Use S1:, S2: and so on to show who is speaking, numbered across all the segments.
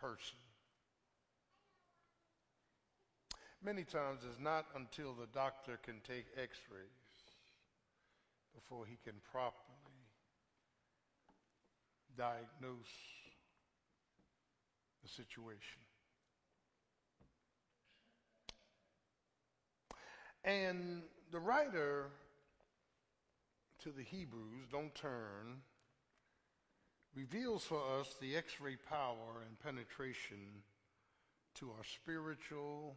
S1: person. Many times it's not until the doctor can take x rays before he can properly diagnose the situation. And the writer to the Hebrews, don't turn, reveals for us the x ray power and penetration to our spiritual,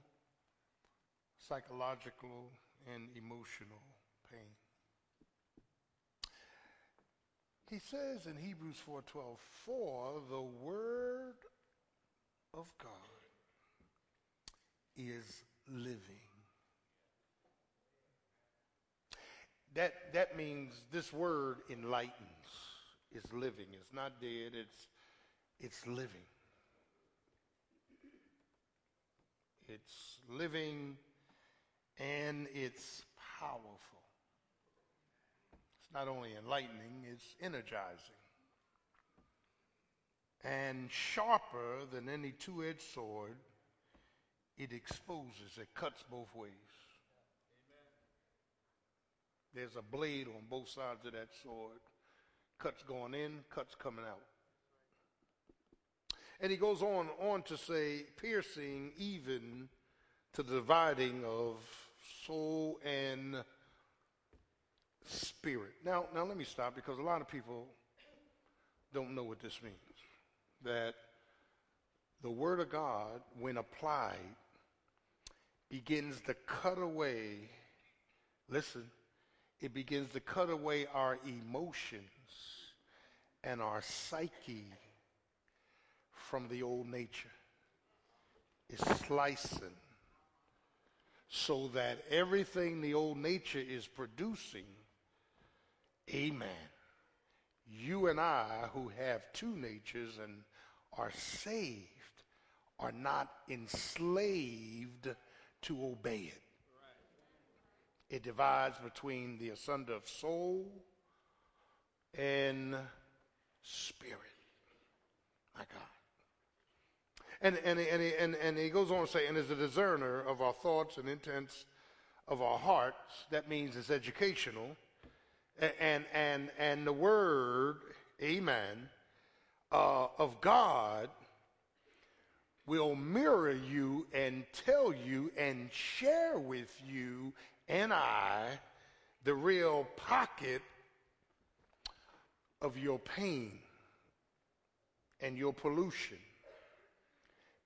S1: psychological, and emotional pain. He says in Hebrews 4:12, "For the word of God is living." That that means this word enlightens, is living. It's not dead, it's it's living. It's living and it's powerful. It's not only enlightening, it's energizing. And sharper than any two edged sword, it exposes, it cuts both ways. Amen. There's a blade on both sides of that sword. Cuts going in, cuts coming out. And he goes on, on to say, piercing even to the dividing of soul and spirit. Now, now let me stop because a lot of people don't know what this means. That the Word of God, when applied, begins to cut away, listen, it begins to cut away our emotions and our psyche from the old nature. is slicing so that everything the old nature is producing, amen. You and I, who have two natures and are saved, are not enslaved to obey it. It divides between the asunder of soul and spirit. My God. And, and, and, and, and he goes on to say, and is a discerner of our thoughts and intents of our hearts. That means it's educational. And, and, and the word, amen, uh, of God will mirror you and tell you and share with you and I the real pocket of your pain and your pollution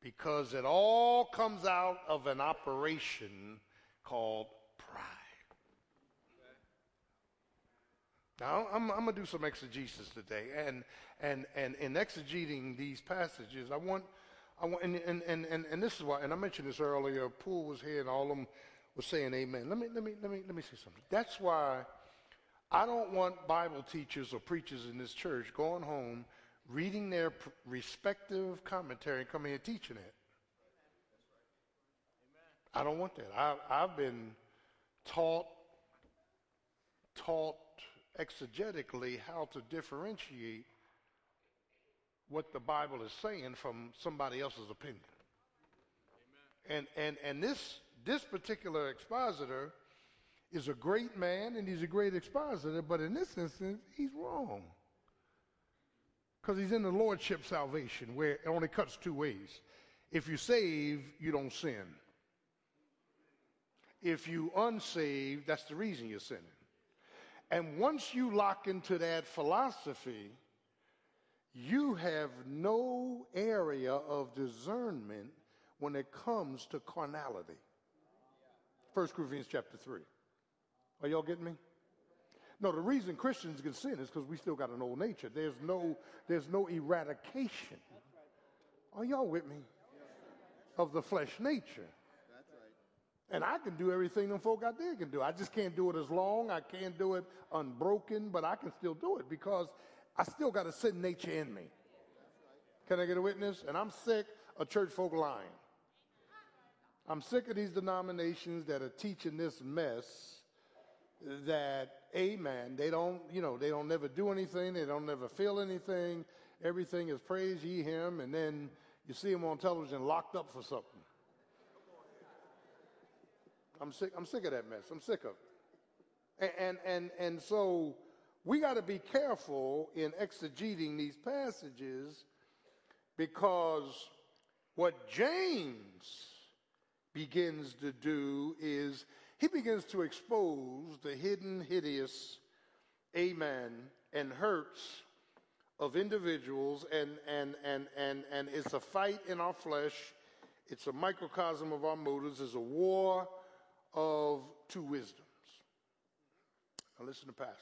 S1: because it all comes out of an operation called pride. Now, I'm, I'm going to do some exegesis today. And, and, and in exegeting these passages, I want, I want and, and, and, and, and this is why, and I mentioned this earlier, Poole was here and all of them was saying amen. Let me, let me, let me, let me say something. That's why I don't want Bible teachers or preachers in this church going home, reading their respective commentary and coming here teaching it. I don't want that. I, I've been taught, taught exegetically how to differentiate what the Bible is saying from somebody else's opinion. Amen. And, and, and this this particular expositor is a great man and he's a great expositor, but in this instance, he's wrong. Because he's in the lordship salvation where it only cuts two ways. If you save, you don't sin. If you unsaved, that's the reason you're sinning. And once you lock into that philosophy, you have no area of discernment when it comes to carnality. 1 Corinthians chapter 3. Are y'all getting me? No, the reason Christians can sin is because we still got an old nature. There's no, there's no eradication. Are y'all with me? Of the flesh nature. And I can do everything them folk out there can do. I just can't do it as long. I can't do it unbroken, but I can still do it because I still got a sin nature in me. Can I get a witness? And I'm sick of church folk lying. I'm sick of these denominations that are teaching this mess that, amen, they don't, you know, they don't never do anything, they don't never feel anything, everything is praise ye him, and then, You see them on television locked up for something. I'm sick, I'm sick of that mess. I'm sick of it. And, and, and, so we got to be careful in exegeting these passages because what James begins to do is he begins to expose the hidden, hideous, amen, and hurts of individuals, and, and, and, and, and it's a fight in our flesh. It's a microcosm of our motives. It's a war of two wisdoms. Now, listen to Pastor.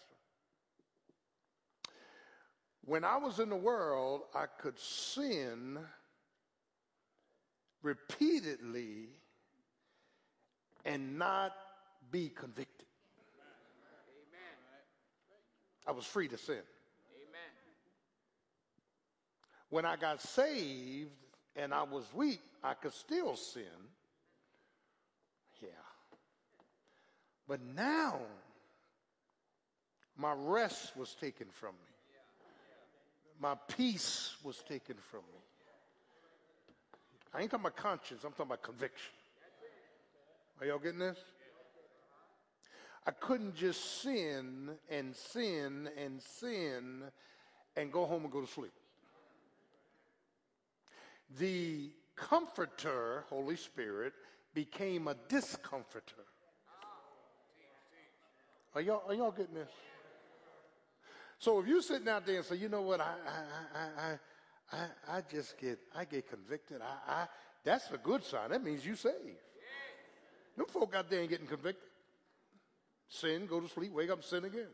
S1: When I was in the world, I could sin repeatedly and not be convicted. I was free to sin. When I got saved and I was weak, I could still sin. Yeah. But now, my rest was taken from me. My peace was taken from me. I ain't talking about conscience, I'm talking about conviction. Are y'all getting this? I couldn't just sin and sin and sin and go home and go to sleep. The comforter, Holy Spirit, became a discomforter. Are y'all, are y'all getting this? So if you're sitting out there and say, you know what, I, I, I, I, I just get, I get convicted. I, I, that's a good sign. That means you saved. Them folk out there ain't getting convicted. Sin, go to sleep, wake up, sin again.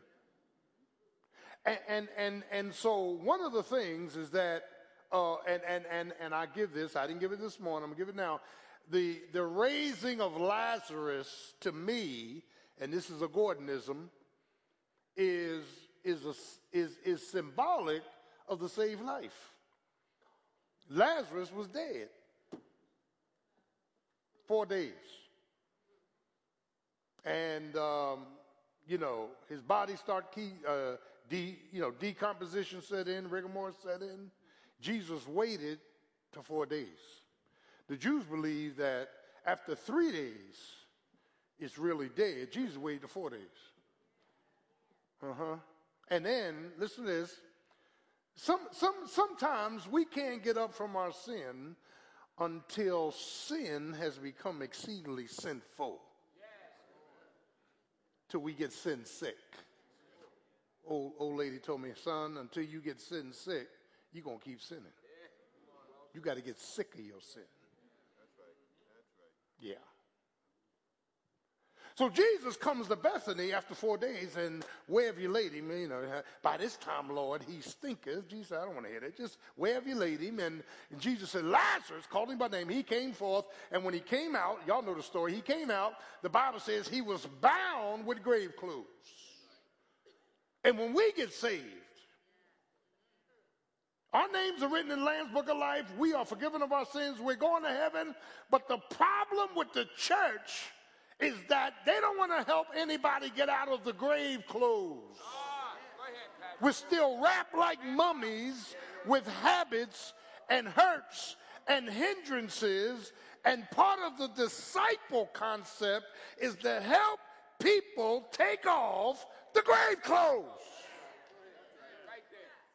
S1: And, and, and, and so one of the things is that, uh, and, and, and, and I give this, I didn't give it this morning, I'm going to give it now. The, the raising of Lazarus to me, and this is a Gordonism, is, is, a, is, is symbolic of the saved life. Lazarus was dead. Four days. And, um, you know, his body start key, uh, de, you know, decomposition set in, rigor mortis set in. Jesus waited to four days. The Jews believe that after three days, it's really dead. Jesus waited to four days. Uh huh. And then, listen to this. Some, some, sometimes we can't get up from our sin until sin has become exceedingly sinful. Till we get sin sick. Old, old lady told me, son, until you get sin sick, you're going to keep sinning. You got to get sick of your sin. Yeah. So Jesus comes to Bethany after four days, and where have you laid him? You know, by this time, Lord, he stinketh. Jesus said, I don't want to hear that. Just where have you laid him? And, and Jesus said, Lazarus, called him by name. He came forth, and when he came out, y'all know the story, he came out, the Bible says he was bound with grave clothes. And when we get saved, our names are written in Lamb's Book of Life. We are forgiven of our sins. We're going to heaven. But the problem with the church is that they don't want to help anybody get out of the grave clothes. We're still wrapped like mummies with habits and hurts and hindrances. And part of the disciple concept is to help people take off the grave clothes.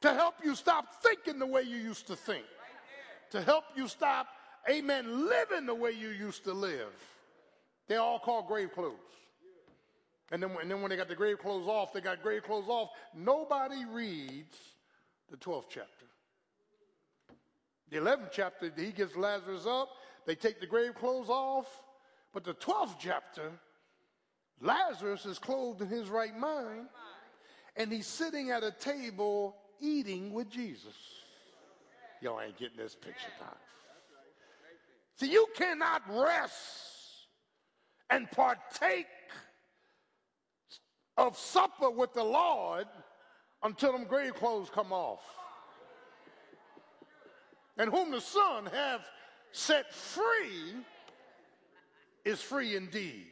S1: To help you stop thinking the way you used to think. To help you stop, amen, living the way you used to live. They're all called grave clothes. And then, and then when they got the grave clothes off, they got grave clothes off. Nobody reads the 12th chapter. The 11th chapter, he gets Lazarus up. They take the grave clothes off. But the 12th chapter, Lazarus is clothed in his right mind. And he's sitting at a table eating with Jesus. Y'all ain't getting this picture, Doc. See, you cannot rest and partake of supper with the Lord until them grave clothes come off. And whom the Son hath set free is free indeed.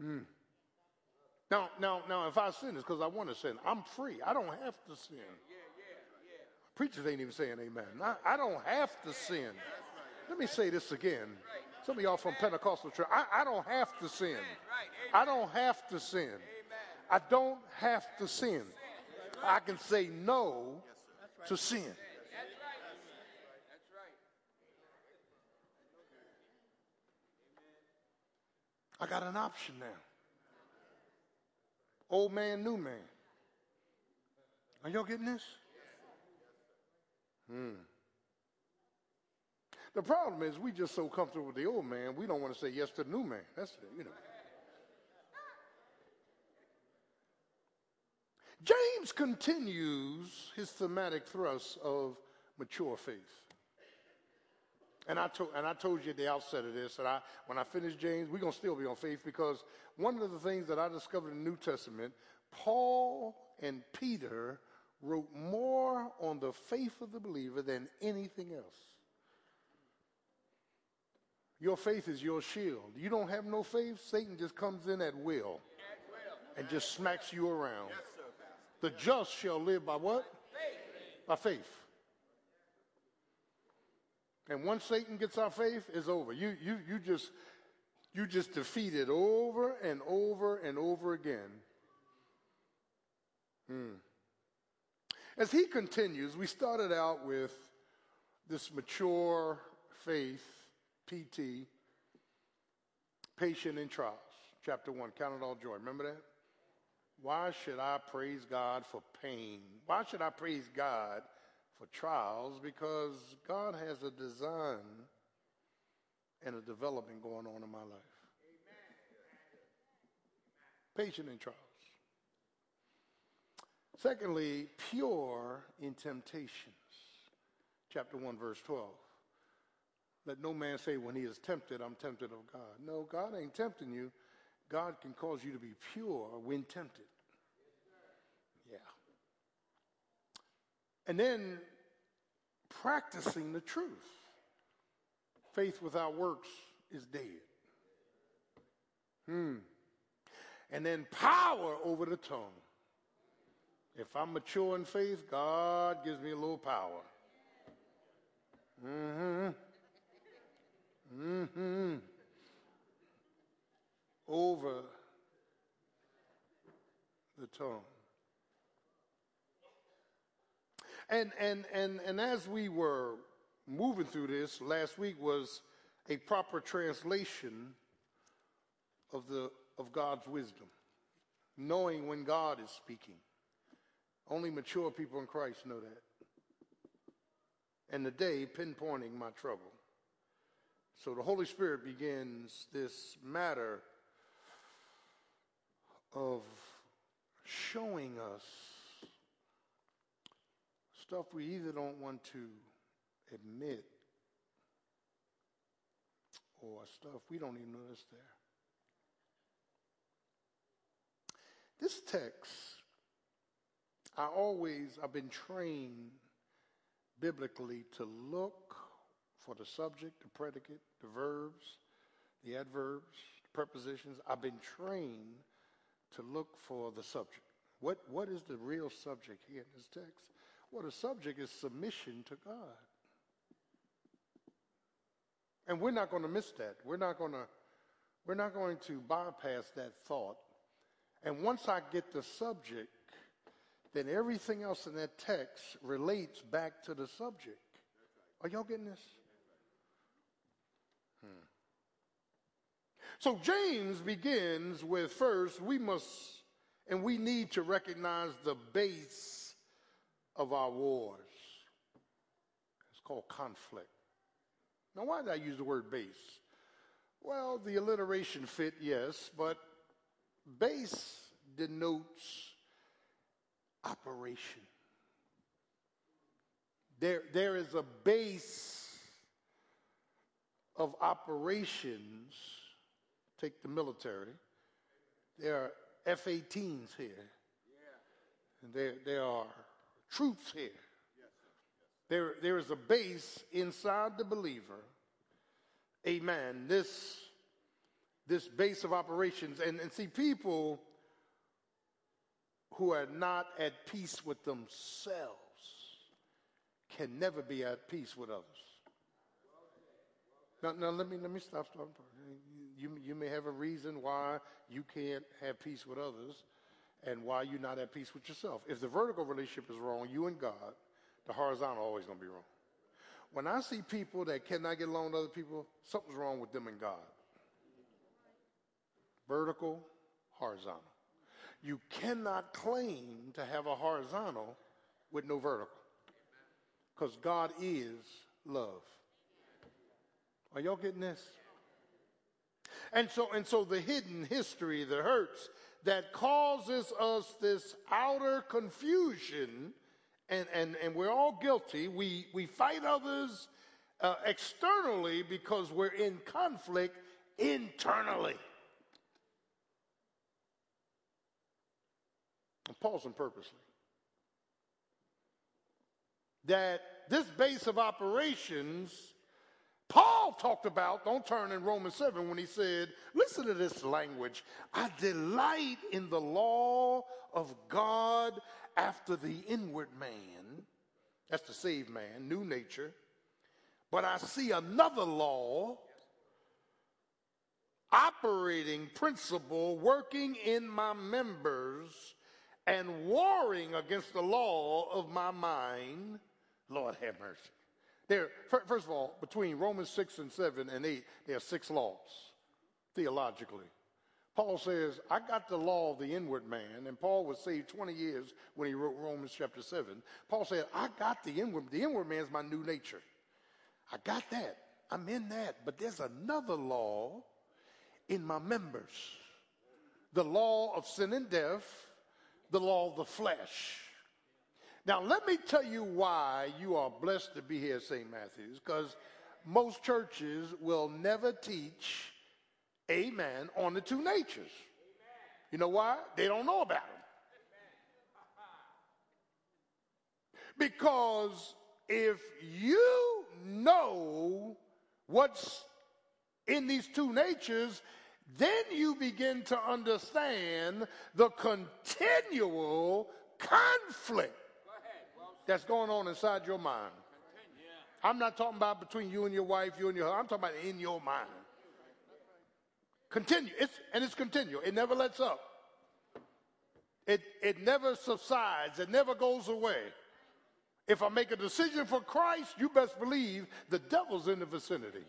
S1: Hmm. Now, now, now, if I sin, it's because I want to sin. I'm free. I don't have to sin. Preachers ain't even saying amen. I, I don't have to sin. Let me say this again. Some of y'all from Pentecostal church, I, I don't have to sin. I don't have to sin. I don't have to sin. I can say no to sin. I got an option now. Old man, new man. Are y'all getting this? Hmm. The problem is we just so comfortable with the old man, we don't want to say yes to the new man. That's you know. James continues his thematic thrust of mature faith. And I, told, and I told you at the outset of this that I, when I finish James, we're going to still be on faith because one of the things that I discovered in the New Testament, Paul and Peter wrote more on the faith of the believer than anything else. Your faith is your shield. You don't have no faith, Satan just comes in at will and just smacks you around. The just shall live by what? By faith. And once Satan gets our faith, it's over. You, you, you just you just defeat it over and over and over again. Hmm. As he continues, we started out with this mature faith, PT, patient in trials. Chapter 1, count it all joy. Remember that? Why should I praise God for pain? Why should I praise God for trials? Because God has a design and a development going on in my life. Patient in trials. Secondly, pure in temptations. Chapter 1, verse 12. Let no man say when he is tempted, I'm tempted of God. No, God ain't tempting you. God can cause you to be pure when tempted. Yeah. And then practicing the truth. Faith without works is dead. Hmm. And then power over the tongue. If I'm mature in faith, God gives me a little power. Mm-hmm. Mm-hmm. Over the tongue. And and and and as we were moving through this, last week was a proper translation of the of God's wisdom, knowing when God is speaking. Only mature people in Christ know that. And today, pinpointing my trouble. So the Holy Spirit begins this matter of showing us stuff we either don't want to admit or stuff we don't even notice there. This text I always, I've been trained biblically to look for the subject, the predicate, the verbs, the adverbs, the prepositions. I've been trained to look for the subject. What, what is the real subject here in this text? Well, the subject is submission to God. And we're not going to miss that. We're not going to we're not going to bypass that thought. And once I get the subject, then everything else in that text relates back to the subject. Are y'all getting this? Hmm. So James begins with first, we must and we need to recognize the base of our wars. It's called conflict. Now, why did I use the word base? Well, the alliteration fit, yes, but base denotes operation. There, there is a base of operations. Take the military. There are F 18s here. And there, there are troops here. There, there is a base inside the believer. Amen. This, this base of operations. And, and see, people who are not at peace with themselves can never be at peace with others. Now, now let me let me stop. stop. You, you may have a reason why you can't have peace with others and why you're not at peace with yourself. If the vertical relationship is wrong, you and God, the horizontal always to be wrong. When I see people that cannot get along with other people, something's wrong with them and God. Vertical, horizontal. You cannot claim to have a horizontal with no vertical. Because God is love. Are y'all getting this? And so, and so the hidden history, the hurts that causes us this outer confusion, and, and, and we're all guilty. We, we fight others uh, externally because we're in conflict internally. I'm pausing purposely. That this base of operations, Paul talked about, don't turn in Romans 7 when he said, listen to this language. I delight in the law of God after the inward man. That's the saved man, new nature. But I see another law operating principle working in my members and warring against the law of my mind. Lord have mercy. There, first of all, between Romans 6 and 7 and 8, there are six laws theologically. Paul says, I got the law of the inward man, and Paul was saved 20 years when he wrote Romans chapter 7. Paul said, I got the inward, the inward man is my new nature. I got that. I'm in that. But there's another law in my members. The law of sin and death the law of the flesh. Now, let me tell you why you are blessed to be here, at St. Matthew's, because most churches will never teach amen on the two natures. You know why? They don't know about them. Because if you know what's in these two natures, then you begin to understand the continual conflict that's going on inside your mind. I'm not talking about between you and your wife, you and your husband. I'm talking about in your mind. Continue. It's, and it's continual. It never lets up. It, it never subsides. It never goes away. If I make a decision for Christ, you best believe the devil's in the vicinity.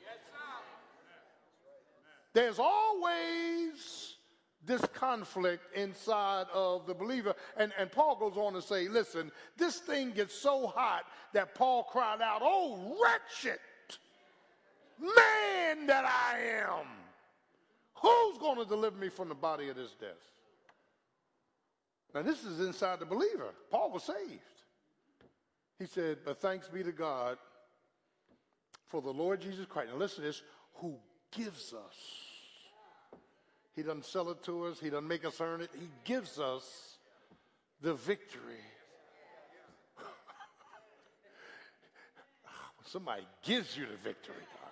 S1: There's always this conflict inside of the believer. And, and Paul goes on to say, listen, this thing gets so hot that Paul cried out, Oh, wretched man that I am. Who's going to deliver me from the body of this death? Now, this is inside the believer. Paul was saved. He said, But thanks be to God for the Lord Jesus Christ. Now, listen to this who gives us he doesn't sell it to us. He doesn't make us earn it. He gives us the victory. somebody gives you the victory. God.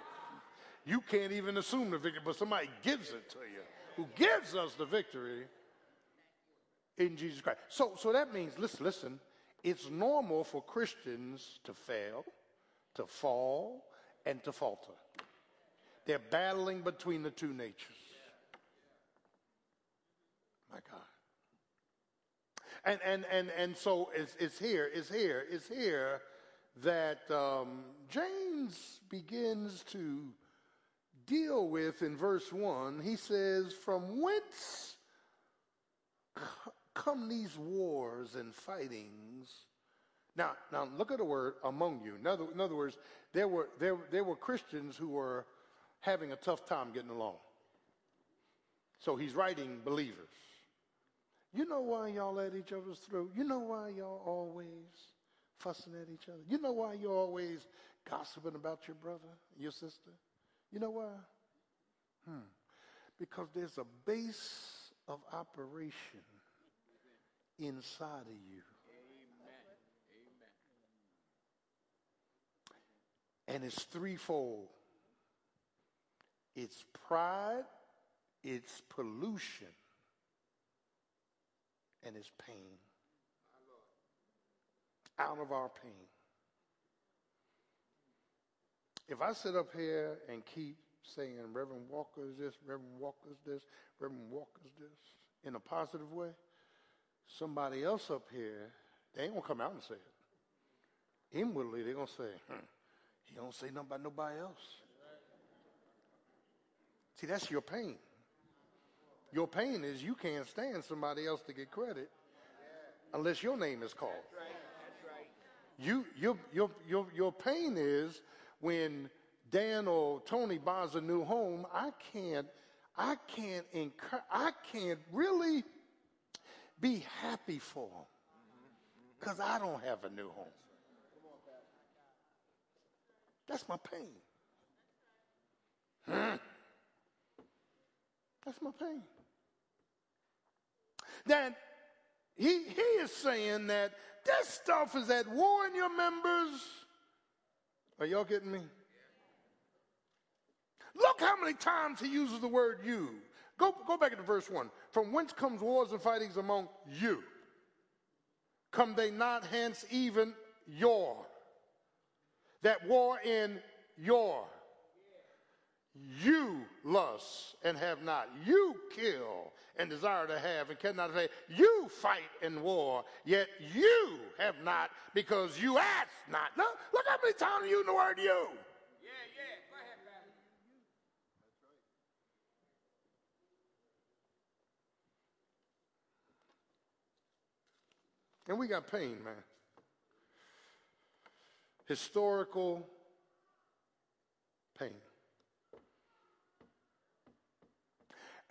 S1: You can't even assume the victory, but somebody gives it to you. Who gives us the victory in Jesus Christ. So, so that means, listen, listen, it's normal for Christians to fail, to fall, and to falter. They're battling between the two natures. God. And, and, and, and so it's, it's here, it's here, it's here that um, James begins to deal with in verse 1. He says, From whence come these wars and fightings? Now, now look at the word among you. In other, in other words, there were, there, there were Christians who were having a tough time getting along. So he's writing believers. You know why y'all at each other's throat? You know why y'all always fussing at each other? You know why you're always gossiping about your brother, your sister? You know why? Hmm. Because there's a base of operation inside of you. Amen. Amen. And it's threefold it's pride, it's pollution, and his pain. Out of our pain. If I sit up here and keep saying Reverend Walker is this, Reverend Walker is this, Reverend Walker is this, in a positive way, somebody else up here, they ain't gonna come out and say it. Inwardly, they're gonna say, hmm, he don't say nothing about nobody else. See, that's your pain. Your pain is you can't stand somebody else to get credit unless your name is called. You, your, your, your, your pain is when Dan or Tony buys a new home, I can't, I can't incur, I can't really be happy for them because I don't have a new home. That's my pain. Hmm. That's my pain. That he, he is saying that this stuff is at war in your members. Are y'all getting me? Look how many times he uses the word you. Go, go back into verse 1. From whence comes wars and fightings among you? Come they not hence even your? That war in your. You lust and have not. You kill and desire to have and cannot say. You fight in war, yet you have not because you ask not. Look, look how many times you use the word you. Yeah, yeah. Go ahead, Pastor. Right. And we got pain, man. Historical pain.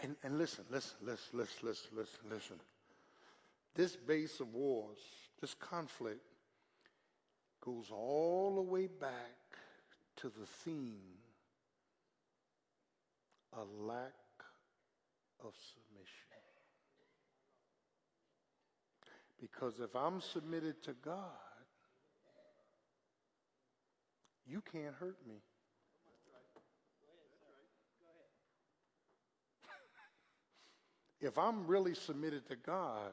S1: And, and listen, listen, listen, listen, listen, listen, listen. This base of wars, this conflict, goes all the way back to the theme a lack of submission. Because if I'm submitted to God, you can't hurt me. If I'm really submitted to God,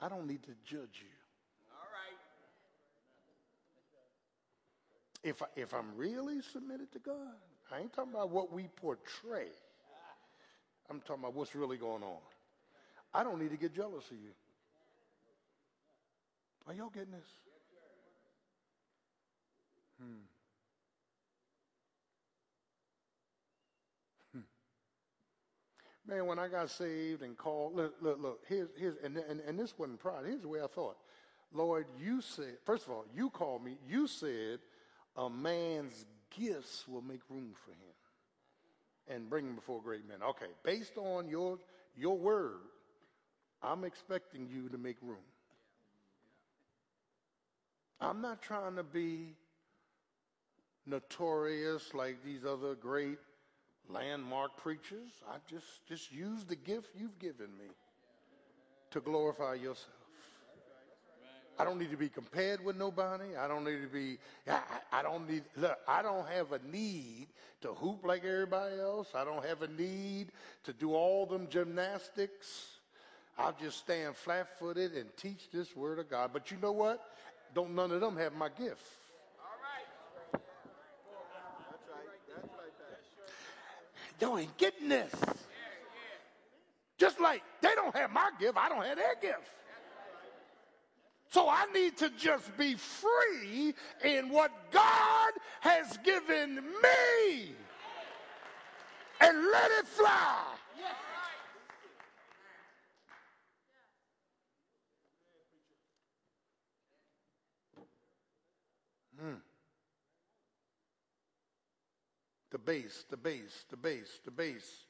S1: I don't need to judge you.
S2: All right.
S1: If, I, if I'm really submitted to God, I ain't talking about what we portray. I'm talking about what's really going on. I don't need to get jealous of you. Are y'all getting this? Hmm. Man, when I got saved and called, look, look, look, here's, here's and, and, and this wasn't pride. Here's the way I thought. Lord, you said, first of all, you called me, you said a man's gifts will make room for him and bring him before great men. Okay, based on your, your word, I'm expecting you to make room. I'm not trying to be notorious like these other great landmark preachers. I just, just use the gift you've given me to glorify yourself. I don't need to be compared with nobody. I don't need to be, I, I, don't need, look, I don't have a need to hoop like everybody else. I don't have a need to do all them gymnastics. I'll just stand flat footed and teach this word of God. But you know what? don't none of them have my gift. Y'all ain't getting this. Just like they don't have my gift, I don't have their gift. So I need to just be free in what God has given me and let it fly. The base, the base, the base, the base.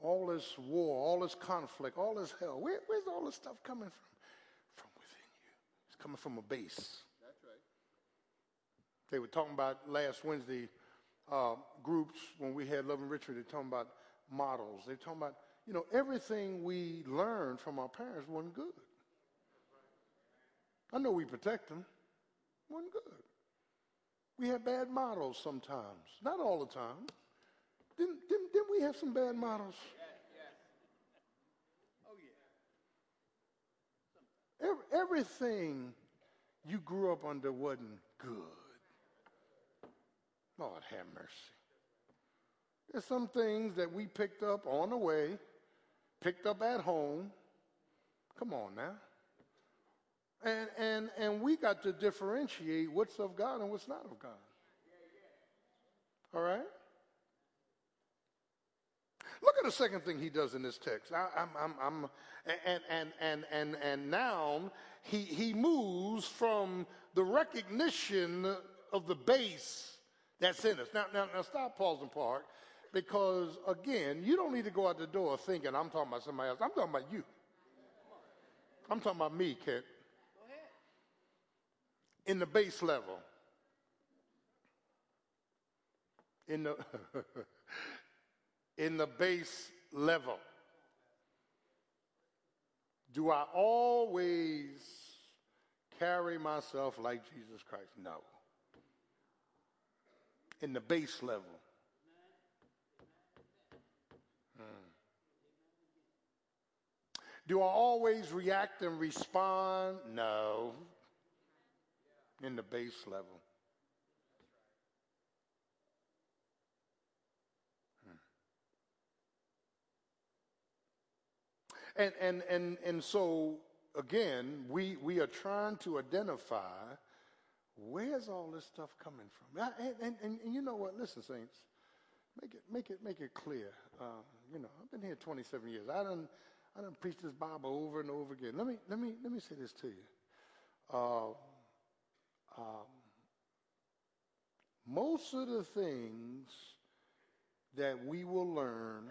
S1: All this war, all this conflict, all this hell. Where, where's all this stuff coming from? From within you. It's coming from a base.
S2: That's right.
S1: They were talking about last Wednesday uh, groups when we had Love and Richard. They're talking about models. They're talking about, you know, everything we learned from our parents wasn't good. I know we protect them wasn't good. We had bad models sometimes, not all the time. Didn't, didn't, didn't we have some bad models?
S2: Oh, yeah.
S1: Every, everything you grew up under wasn't good. Lord have mercy. There's some things that we picked up on the way, picked up at home. Come on now. And, and, and we got to differentiate what's of God and what's not of God. All right? Look at the second thing he does in this text. I, am I'm, I'm, and, and, and, and, and now he, he moves from the recognition of the base that's in us. Now, now, now stop, pause, and park, because again, you don't need to go out the door thinking I'm talking about somebody else. I'm talking about you. I'm talking about me, Kent. In the base level. In the in the base level. Do I always carry myself like Jesus Christ? No. In the base level. Hmm. Do I always react and respond? No. In the base level. And, and, and, and so, again, we, we are trying to identify where's all this stuff coming from. And, and, and, and you know what? Listen, saints, make it, make it, make it clear. Uh, you know, I've been here 27 years. I done, I done preached this Bible over and over again. Let me, let me, let me say this to you. Uh, um, most of the things that we will learn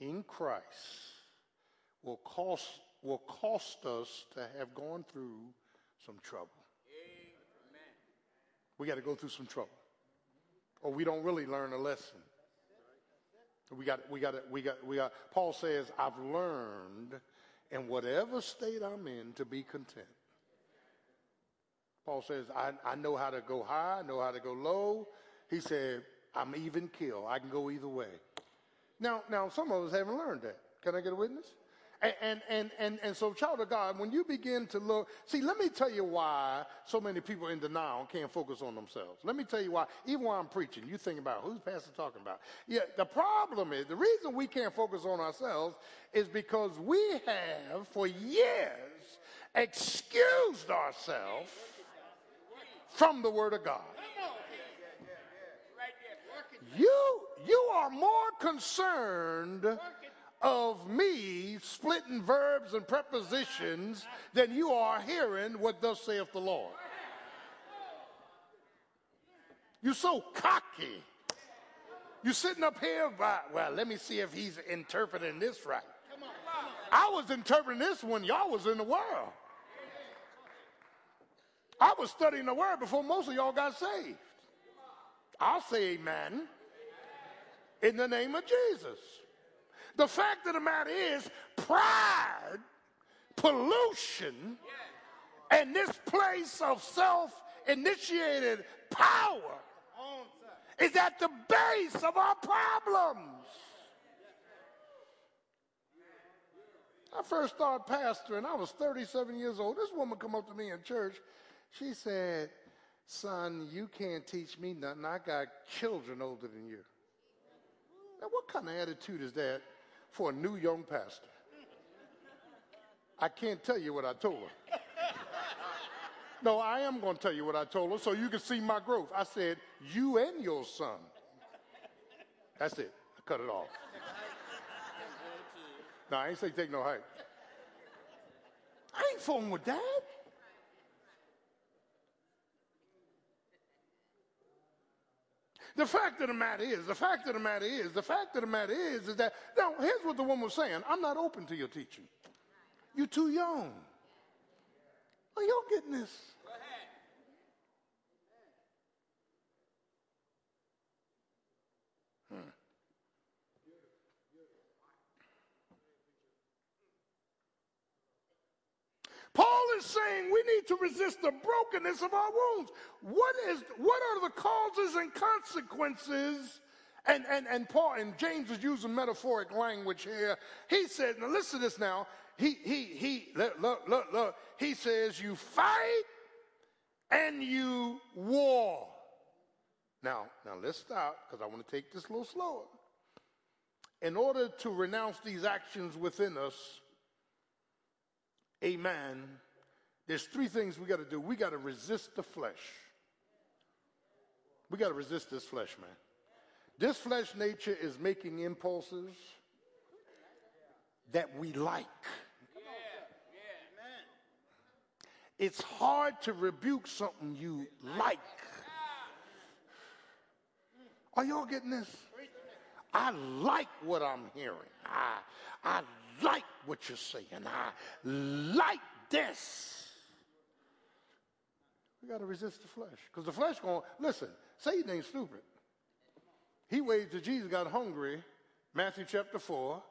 S1: in Christ will cost, will cost us to have gone through some trouble. Amen. We got to go through some trouble. Or we don't really learn a lesson. We got, we got, we got, we got, Paul says, I've learned in whatever state I'm in to be content. Paul says, I, I know how to go high, I know how to go low. He said, I'm even kill. I can go either way. Now, now some of us haven't learned that. Can I get a witness? And, and, and, and so, child of God, when you begin to look, see, let me tell you why so many people in denial can't focus on themselves. Let me tell you why, even while I'm preaching, you think about who's pastor talking about. Yeah, the problem is, the reason we can't focus on ourselves is because we have, for years, excused ourselves from the Word of God. You, you are more concerned of me splitting verbs and prepositions than you are hearing what thus saith the Lord. You're so cocky. You're sitting up here, by, well, let me see if he's interpreting this right. I was interpreting this when y'all was in the world. I was studying the word before most of y'all got saved. I'll say amen in the name of Jesus. The fact of the matter is, pride, pollution, and this place of self initiated power is at the base of our problems. I first started pastoring, I was 37 years old. This woman come up to me in church. She said, son, you can't teach me nothing. I got children older than you. Now, what kind of attitude is that for a new young pastor. I can't tell you what I told her. No, I am going to tell you what I told her so you can see my growth. I said, You and your son. That's it. I cut it off. No, I ain't say take no height. I ain't fooling with that. The fact of the matter is, the fact of the matter is, the fact of the matter is, is that, now, here's what the woman was saying I'm not open to your teaching. You're too young. Are y'all getting this? Paul is saying we need to resist the brokenness of our wounds. What is what are the causes and consequences? And, and, and Paul and James is using metaphoric language here. He said, now listen to this now. He he he look, look, look, look. He says you fight and you war. Now, now let's stop because I want to take this a little slower. In order to renounce these actions within us, amen, there's three things we got to do. We got to resist the flesh. We got to resist this flesh, man. This flesh nature is making impulses that we like. It's hard to rebuke something you like. Are y'all getting this? I like what I'm hearing. I, I like what you're saying. I like this. We got to resist the flesh. Because the flesh going, listen, Satan ain't stupid. He waited till Jesus got hungry, Matthew chapter 4,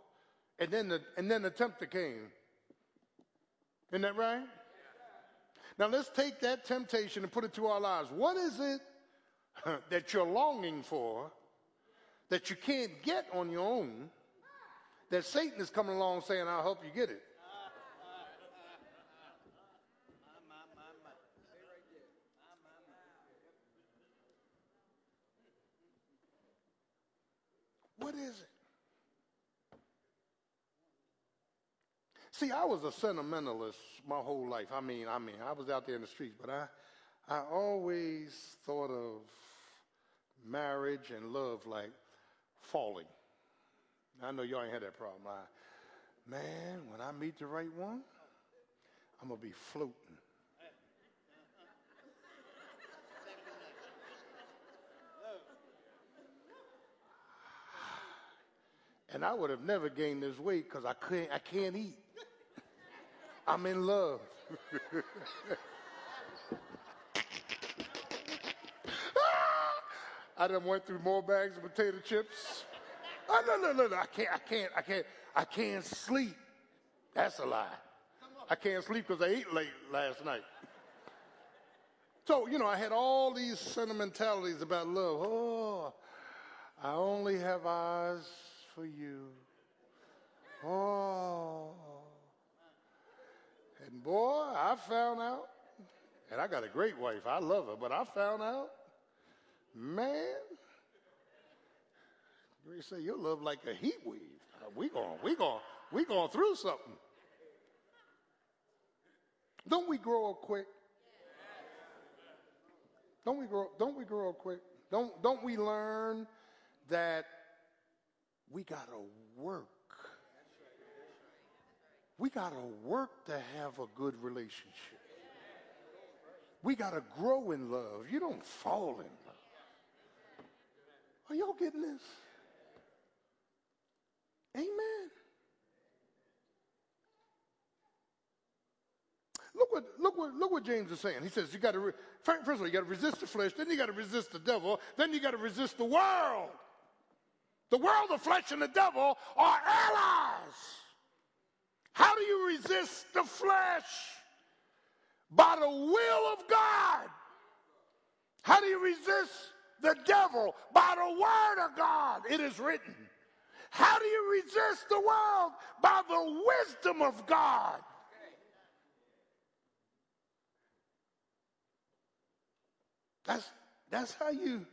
S1: and then the, and then the tempter came. Isn't that right? Now let's take that temptation and put it to our lives. What is it that you're longing for that you can't get on your own that Satan is coming along saying, I'll help you get it? What is it? See, I was a sentimentalist my whole life. I mean, I mean, I was out there in the streets, but I, I always thought of marriage and love like falling. I know y'all ain't had that problem. I, man, when I meet the right one, I'm gonna be floating. And I would have never gained this weight because I can't, I can't eat. I'm in love. Ah! I done went through more bags of potato chips. Oh, no, no, no, no. I can't, I can't, I can't, I can't sleep. That's a lie. I can't sleep because I ate late last night. So, you know, I had all these sentimentalities about love. Oh, I only have eyes for you. Oh. And boy, I found out, and I got a great wife. I love her, but I found out, man, you say your love like a heat wave. Uh, we going, we going, we going through something. Don't we grow up quick? Don't we grow? Don't we grow up quick? Don't don't we learn that we gotta work we got to work to have a good relationship. We got to grow in love. You don't fall in love. Are y'all getting this? Amen. Look what, look what, look what James is saying. He says you got to, re- first of all, you got to resist the flesh, then you got to resist the devil, then you got to resist the world. The world, the flesh, and the devil are allies. How do you resist the flesh? By the will of God. How do you resist the devil? By the word of God. It is written. How do you resist the world? By the wisdom of God. That's, that's how you.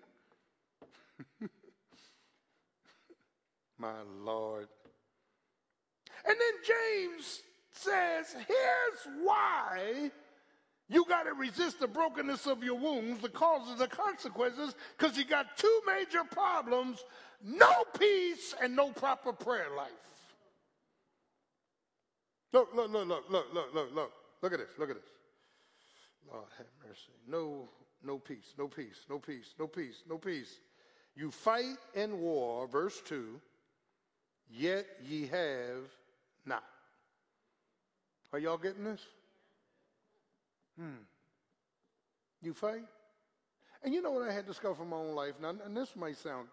S1: My Lord. And then James says, here's why you got to resist the brokenness of your wounds, the causes, the consequences, because you got two major problems no peace and no proper prayer life. Look, look, look, look, look, look, look, look. Look at this, look at this. Lord have mercy. No, no peace, no peace, no peace, no peace, no peace. You fight in war, verse 2, yet ye have not. are y'all getting this? Hmm. You fight? And you know what I had discovered from my own life? Now, and this might sound,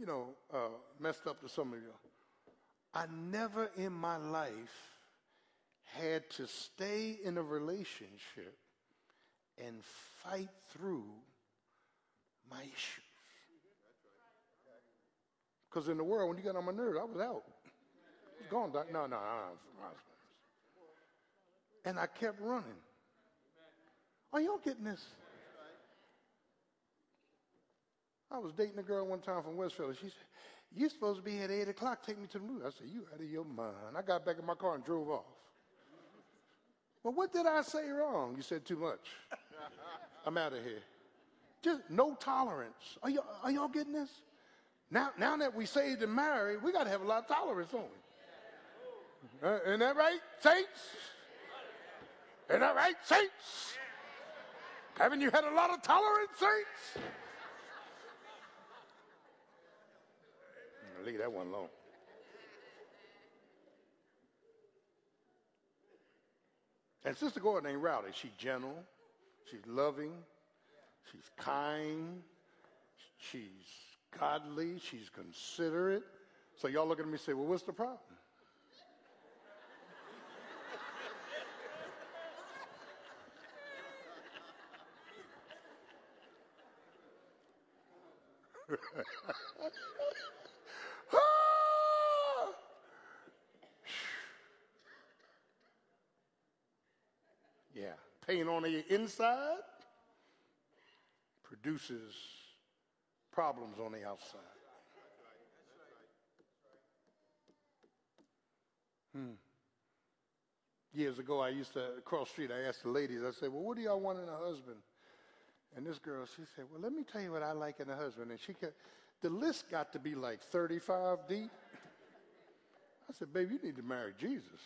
S1: you know, uh, messed up to some of you. I never in my life had to stay in a relationship and fight through my issues. Because in the world, when you got on my nerves, I was out gone, Doc. No, no, no. And I kept running. Are y'all getting this? I was dating a girl one time from Westfield. She said, You're supposed to be here at 8 o'clock. Take me to the movie. I said, You out of your mind. I got back in my car and drove off. Well, what did I say wrong? You said too much. I'm out of here. Just no tolerance. Are, you, are y'all getting this? Now, now that we saved and married, we got to have a lot of tolerance, don't we? Uh, isn't that right, saints? Isn't that right, saints? Haven't you had a lot of tolerance, saints? Leave that one alone. And Sister Gordon ain't rowdy. She's gentle. She's loving. She's kind. She's godly. She's considerate. So y'all look at me and say, well, what's the problem? on the inside produces problems on the outside. Hmm. Years ago, I used to cross street. I asked the ladies, I said, Well, what do y'all want in a husband? And this girl, she said, Well, let me tell you what I like in a husband. And she could, the list got to be like 35 deep. I said, Baby, you need to marry Jesus.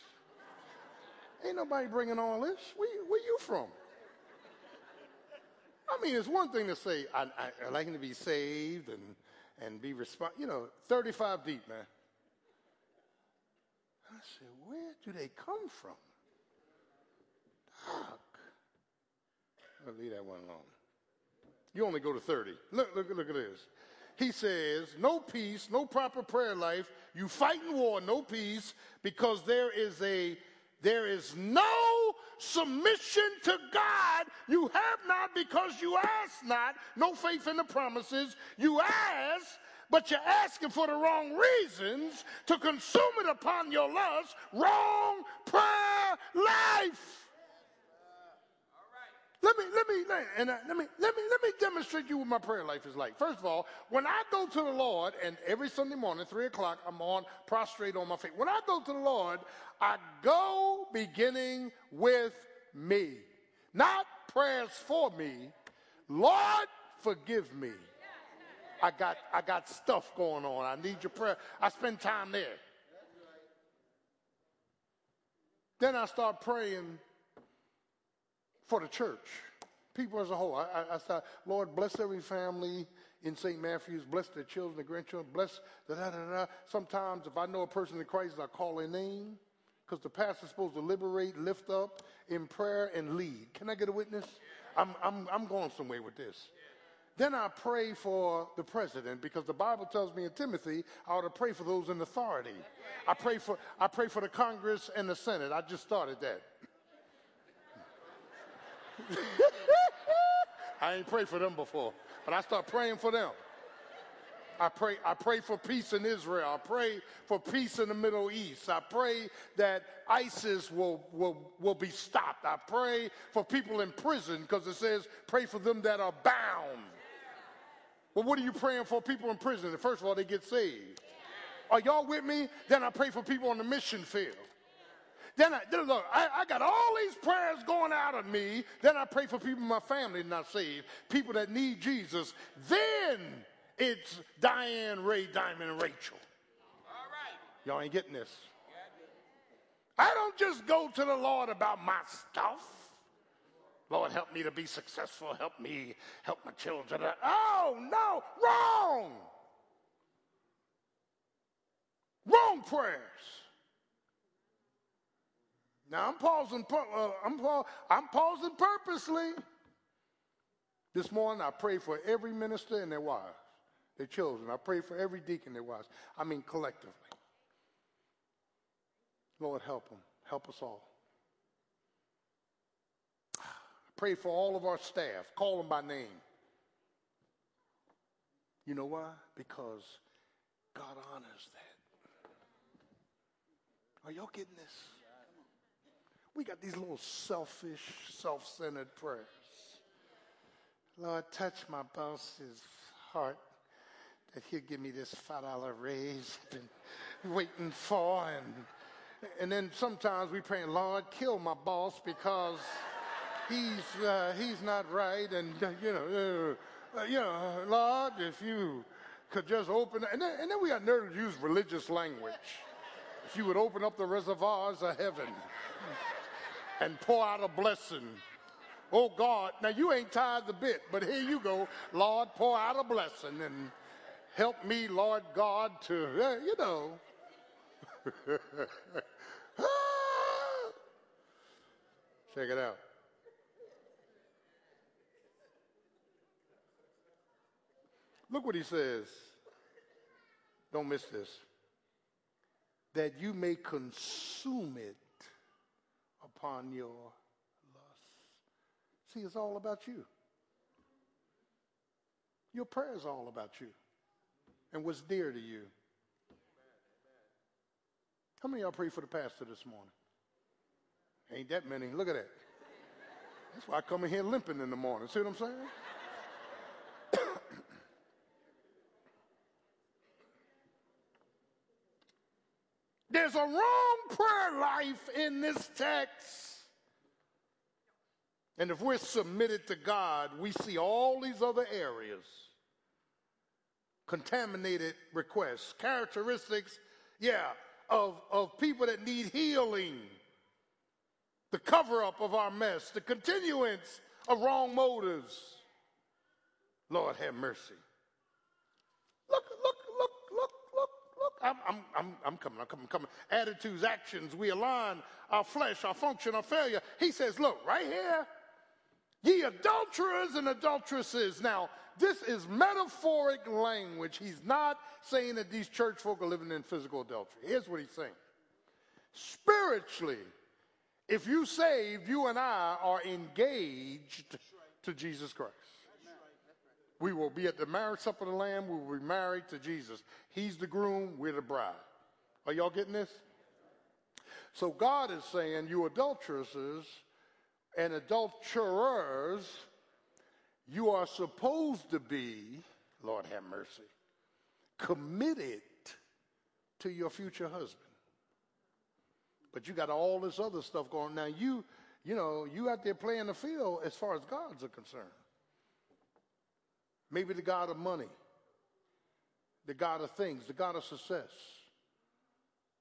S1: Ain't nobody bringing all this. Where, where you from? I mean, it's one thing to say, I, I, I like to be saved and, and be responsible. You know, 35 deep, man. I said, where do they come from? Doc. I'll leave that one alone. You only go to 30. Look, look, look at this. He says, no peace, no proper prayer life. You fight in war, no peace, because there is a there is no submission to God. You have not because you ask not. No faith in the promises. You ask, but you're asking for the wrong reasons to consume it upon your lust. Wrong prayer life. Let me, let me, and uh, let me, let me, let me demonstrate you what my prayer life is like. First of all, when I go to the Lord, and every Sunday morning, three o'clock, I'm on prostrate on my face. When I go to the Lord, I go beginning with me, not prayers for me. Lord, forgive me. I got, I got stuff going on. I need your prayer. I spend time there. Then I start praying for the church, people as a whole. I, I, I Lord, bless every family in St. Matthew's, bless their children, their grandchildren, bless da da da da. Sometimes, if I know a person in Christ, I call their name because the pastor's supposed to liberate, lift up in prayer, and lead. Can I get a witness? I'm, I'm, I'm going somewhere with this. Then I pray for the president because the Bible tells me in Timothy I ought to pray for those in authority. I pray for I pray for the Congress and the Senate. I just started that. I ain't prayed for them before, but I start praying for them. I pray, I pray for peace in Israel. I pray for peace in the Middle East. I pray that ISIS will, will, will be stopped. I pray for people in prison because it says, pray for them that are bound. Well, what are you praying for people in prison? First of all, they get saved. Are y'all with me? Then I pray for people on the mission field. Then I, then look, I, I, got all these prayers going out of me. Then I pray for people in my family not saved, people that need Jesus. Then it's Diane, Ray, Diamond, and Rachel. All right. Y'all ain't getting this. I don't just go to the Lord about my stuff. Lord, help me to be successful. Help me help my children. Oh, no, wrong. Wrong prayers. Now I'm pausing. Uh, I'm, I'm pausing purposely. This morning I pray for every minister and their wives, their children. I pray for every deacon and their wives. I mean collectively. Lord, help them. Help us all. I pray for all of our staff. Call them by name. You know why? Because God honors that. Are y'all getting this? We got these little selfish, self centered prayers. Lord, touch my boss's heart. that he'll give me this five dollar raise I've been waiting for, and and then sometimes we pray, Lord, kill my boss because he's uh, he's not right, and uh, you know, uh, uh, you know, Lord, if you could just open, and then, and then we got nerds use religious language. If you would open up the reservoirs of heaven and pour out a blessing. Oh God, now you ain't tied the bit, but here you go, Lord, pour out a blessing and help me, Lord God, to, uh, you know. Check it out. Look what he says. Don't miss this. That you may consume it upon your lust. See, it's all about you. Your prayer is all about you and what's dear to you. How many y'all pray for the pastor this morning? Ain't that many. Look at that. That's why I come in here limping in the morning. See what I'm saying? There's a wrong prayer life in this text. And if we're submitted to God, we see all these other areas contaminated requests, characteristics, yeah, of, of people that need healing, the cover up of our mess, the continuance of wrong motives. Lord, have mercy. Look, look. I'm, I'm, I'm, I'm coming, I'm coming, I'm coming. Attitudes, actions, we align our flesh, our function, our failure. He says, look, right here, ye adulterers and adulteresses. Now, this is metaphoric language. He's not saying that these church folk are living in physical adultery. Here's what he's saying. Spiritually, if you saved, you and I are engaged to Jesus Christ. We will be at the marriage supper of the Lamb. We will be married to Jesus. He's the groom, we're the bride. Are y'all getting this? So God is saying, you adulteresses and adulterers, you are supposed to be, Lord have mercy, committed to your future husband. But you got all this other stuff going. Now you, you know, you out there playing the field as far as gods are concerned. Maybe the God of money, the God of things, the God of success.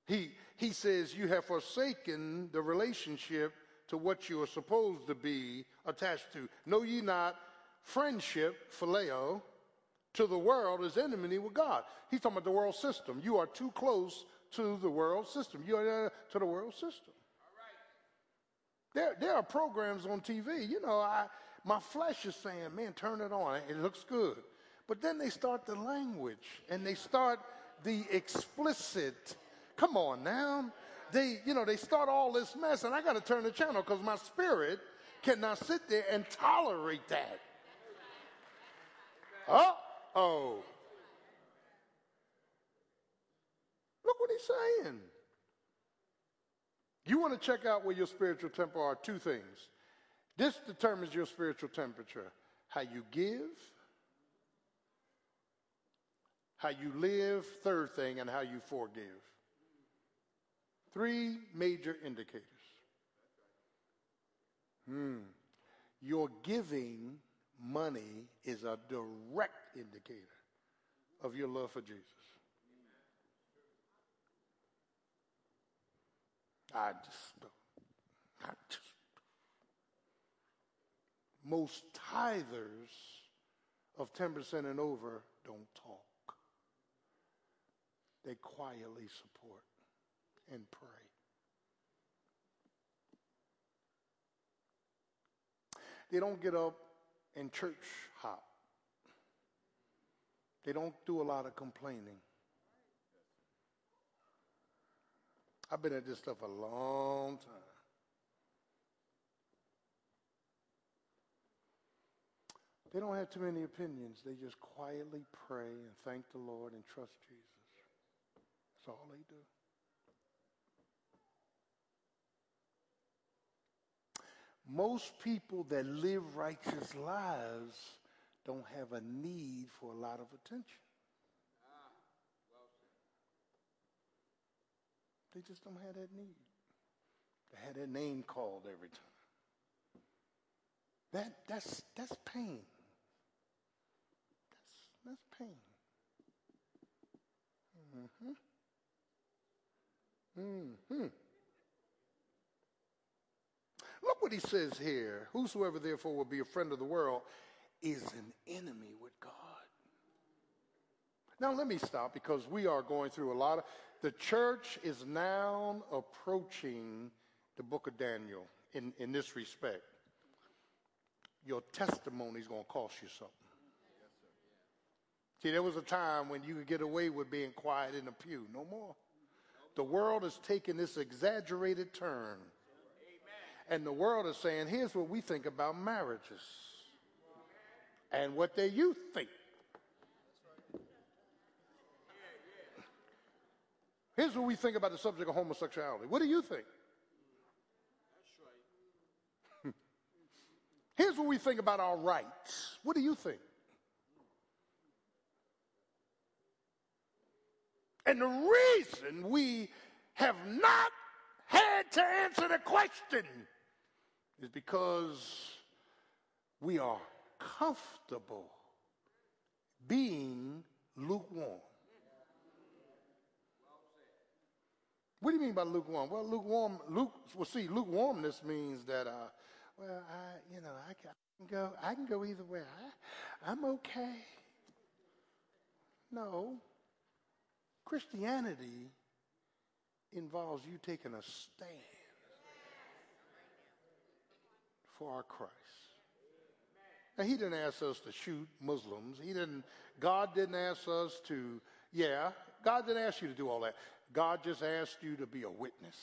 S1: He, he says, You have forsaken the relationship to what you are supposed to be attached to. Know ye not friendship, phileo, to the world is enmity with God. He's talking about the world system. You are too close to the world system. You are uh, to the world system. There, there are programs on TV. You know, I, my flesh is saying, man, turn it on. It looks good. But then they start the language and they start the explicit. Come on now. They, you know, they start all this mess, and I got to turn the channel because my spirit cannot sit there and tolerate that. Uh oh. Look what he's saying. You want to check out where your spiritual temper are two things. This determines your spiritual temperature how you give, how you live, third thing, and how you forgive. Three major indicators. Hmm. Your giving money is a direct indicator of your love for Jesus. I just. I just most tithers of 10% and over don't talk. They quietly support and pray. They don't get up and church hop. They don't do a lot of complaining. I've been at this stuff a long time. They don't have too many opinions. They just quietly pray and thank the Lord and trust Jesus. That's all they do. Most people that live righteous lives don't have a need for a lot of attention. They just don't have that need. They had their name called every time. That, that's, that's pain. That's, pain. Mm-hmm. Mm-hmm. Look what he says here. Whosoever therefore will be a friend of the world is an enemy with God. Now let me stop because we are going through a lot of the church is now approaching the book of Daniel in, in this respect. Your testimony is going to cost you something. See, there was a time when you could get away with being quiet in the pew. No more. The world is taking this exaggerated turn. And the world is saying, here's what we think about marriages and what their youth think. Here's what we think about the subject of homosexuality. What do you think? Here's what we think about our rights. What do you think? And the reason we have not had to answer the question is because we are comfortable being lukewarm. What do you mean by lukewarm? Well, lukewarm, luke, well, see, lukewarmness means that, uh, well, I, you know, I can, go, I can go either way. I, I'm okay. No. Christianity involves you taking a stand for our Christ. Now, he didn't ask us to shoot Muslims. He didn't, God didn't ask us to, yeah, God didn't ask you to do all that. God just asked you to be a witness.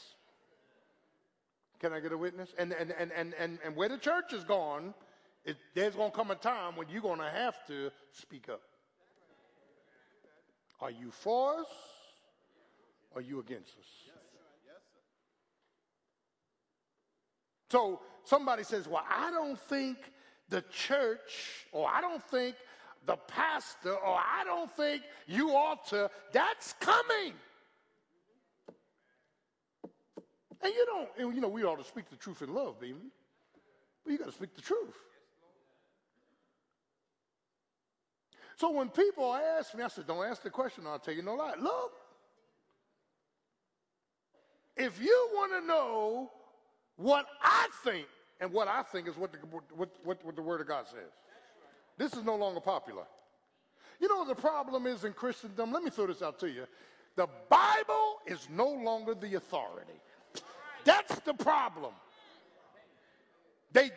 S1: Can I get a witness? And, and, and, and, and, and where the church is gone, it, there's going to come a time when you're going to have to speak up. Are you for us? Or are you against us? So somebody says, Well, I don't think the church, or I don't think the pastor, or I don't think you ought to. That's coming. And you don't, and you know, we ought to speak the truth in love, baby. But you got to speak the truth. So when people ask me, I said, don't ask the question, I'll tell you no lie. Look, if you want to know what I think, and what I think is what the, what, what, what the Word of God says, this is no longer popular. You know what the problem is in Christendom? Let me throw this out to you. The Bible is no longer the authority. That's the problem. They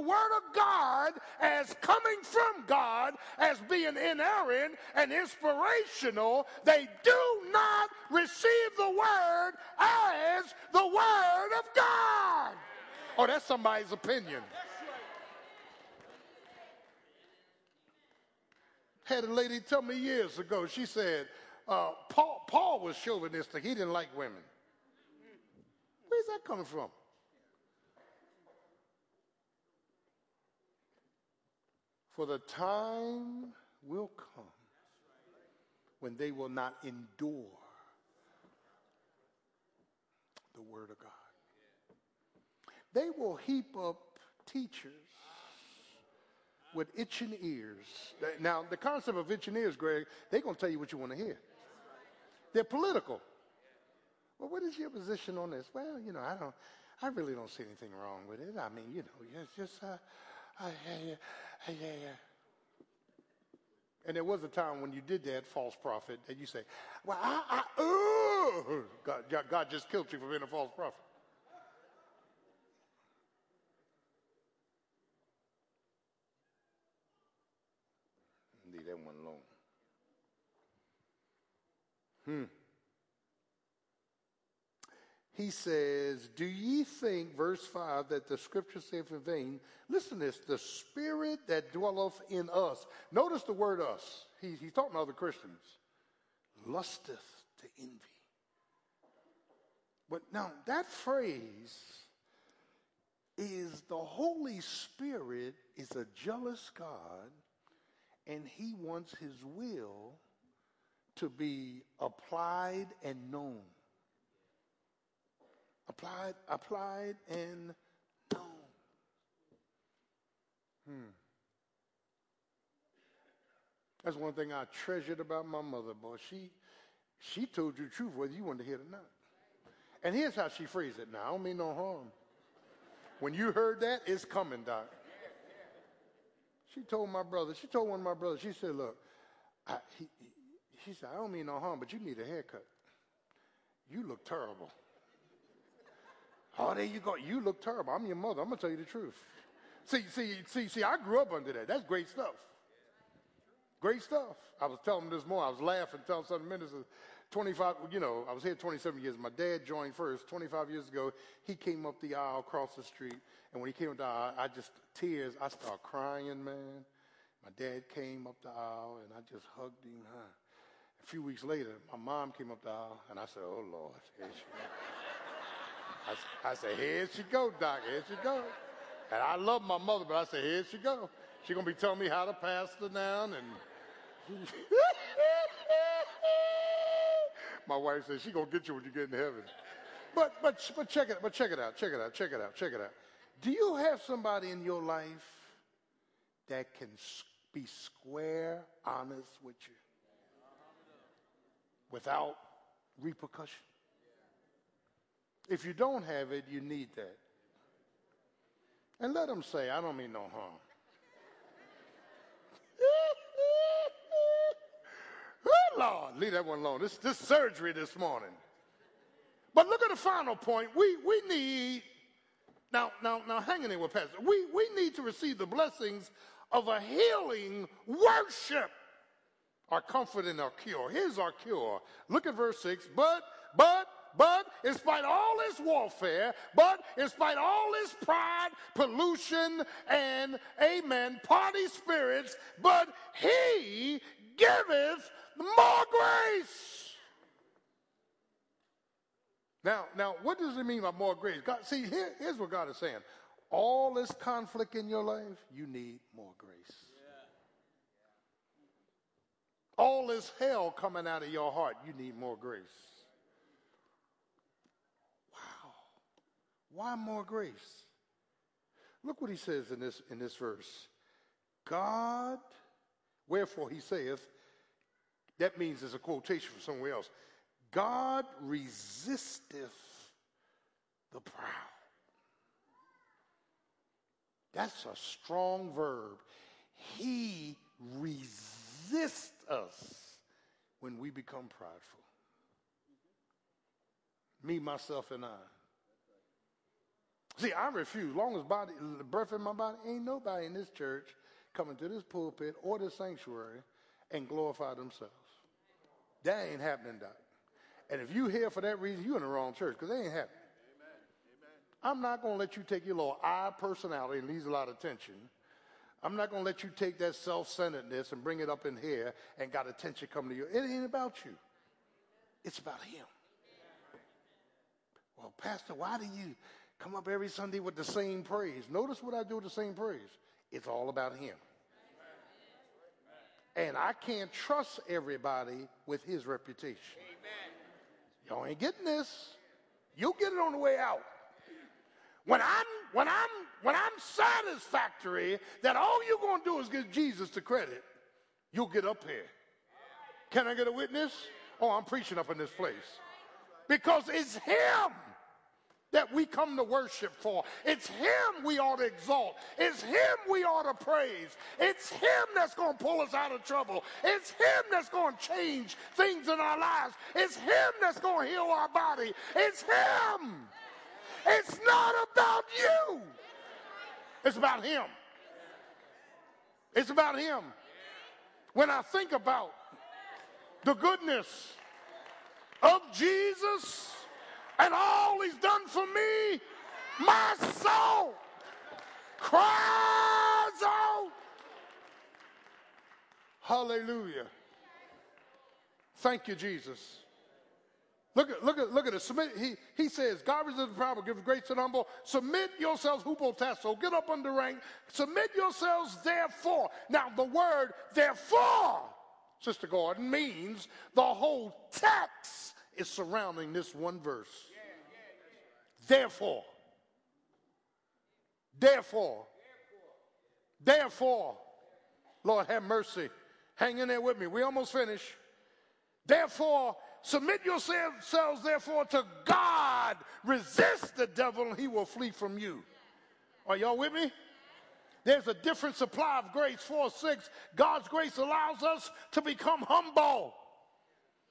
S1: Word of God as coming from God, as being inerrant and inspirational. They do not receive the Word as the Word of God. Oh, that's somebody's opinion. Had a lady tell me years ago, she said, uh, Paul, Paul was chauvinistic. He didn't like women. Where's that coming from? For the time will come when they will not endure the Word of God. They will heap up teachers with itching ears. Now, the concept of itching ears, Greg, they're going to tell you what you want to hear. They're political. Well, what is your position on this? Well, you know, I don't, I really don't see anything wrong with it. I mean, you know, it's just, uh, Ah, ah, yeah, yeah. And there was a time when you did that, false prophet, and you say, well, I, I oh, God, God just killed you for being a false prophet. Leave that one alone. Hmm he says, Do ye think, verse 5, that the scripture saith in vain? Listen to this the spirit that dwelleth in us. Notice the word us. He, he's talking to other Christians. Lusteth to envy. But now, that phrase is the Holy Spirit is a jealous God, and he wants his will to be applied and known. Applied, applied, and known. Hmm. That's one thing I treasured about my mother, boy. She, she told you the truth whether you wanted to hear it or not. And here's how she phrased it now. I don't mean no harm. When you heard that, it's coming, Doc. She told my brother, she told one of my brothers, she said, look, I, he, she said, I don't mean no harm, but you need a haircut. You look terrible. Oh, there you go. You look terrible. I'm your mother. I'm to tell you the truth. See, see, see, see, I grew up under that. That's great stuff. Great stuff. I was telling them this morning. I was laughing, telling some ministers, 25, you know, I was here 27 years. My dad joined first 25 years ago. He came up the aisle, across the street. And when he came up the aisle, I just, tears, I started crying, man. My dad came up the aisle and I just hugged him. Huh? A few weeks later, my mom came up the aisle and I said, oh, Lord. I, I said, here she go, Doc, here she go. And I love my mother, but I said, here she go. She's going to be telling me how to pastor down and My wife says she's gonna get you when you get in heaven. But but but check it but check it out, check it out, check it out, check it out. Do you have somebody in your life that can be square honest with you without repercussion? If you don't have it, you need that. And let them say, I don't mean no harm. oh, Lord, leave that one alone. This, this surgery this morning. But look at the final point. We, we need, now, now, now hang in there with Pastor. We, we need to receive the blessings of a healing worship. Our comfort and our cure. Here's our cure. Look at verse 6. But, but, but, in spite of all this warfare, but in spite of all this pride, pollution, and, amen, party spirits, but he giveth more grace. Now, now, what does it mean by more grace? God, see, here, here's what God is saying. All this conflict in your life, you need more grace. All this hell coming out of your heart, you need more grace. Why more grace? Look what he says in this, in this verse. God, wherefore he saith, that means it's a quotation from somewhere else. God resisteth the proud. That's a strong verb. He resists us when we become prideful. Me, myself, and I. See, I refuse. Long as body, the breath in my body, ain't nobody in this church coming to this pulpit or this sanctuary and glorify themselves. That ain't happening, Doc. And if you here for that reason, you're in the wrong church because they ain't happening. I'm not going to let you take your little I personality and needs a lot of attention. I'm not going to let you take that self-centeredness and bring it up in here and got attention coming to you. It ain't about you. It's about him. Well, Pastor, why do you come up every Sunday with the same praise? Notice what I do with the same praise. It's all about him. And I can't trust everybody with his reputation. Y'all ain't getting this. You'll get it on the way out. When I'm when I'm when I'm satisfactory that all you're going to do is give Jesus the credit, you'll get up here. Can I get a witness? Oh, I'm preaching up in this place. Because it's him that we come to worship for. It's Him we ought to exalt. It's Him we ought to praise. It's Him that's going to pull us out of trouble. It's Him that's going to change things in our lives. It's Him that's going to heal our body. It's Him. It's not about you, it's about Him. It's about Him. When I think about the goodness of Jesus, and all he's done for me, my soul cries out. Hallelujah. Thank you, Jesus. Look at, look at, look at it. Submit, he, he says, God resists the proud, gives grace to the humble. Submit yourselves, hupotasso. Get up under rank. Submit yourselves, therefore. Now, the word therefore, Sister Gordon, means the whole text is surrounding this one verse. Therefore, therefore, therefore, Lord have mercy. Hang in there with me. We almost finished. Therefore, submit yourselves, therefore, to God. Resist the devil, and he will flee from you. Are y'all with me? There's a different supply of grace. 4 6. God's grace allows us to become humble.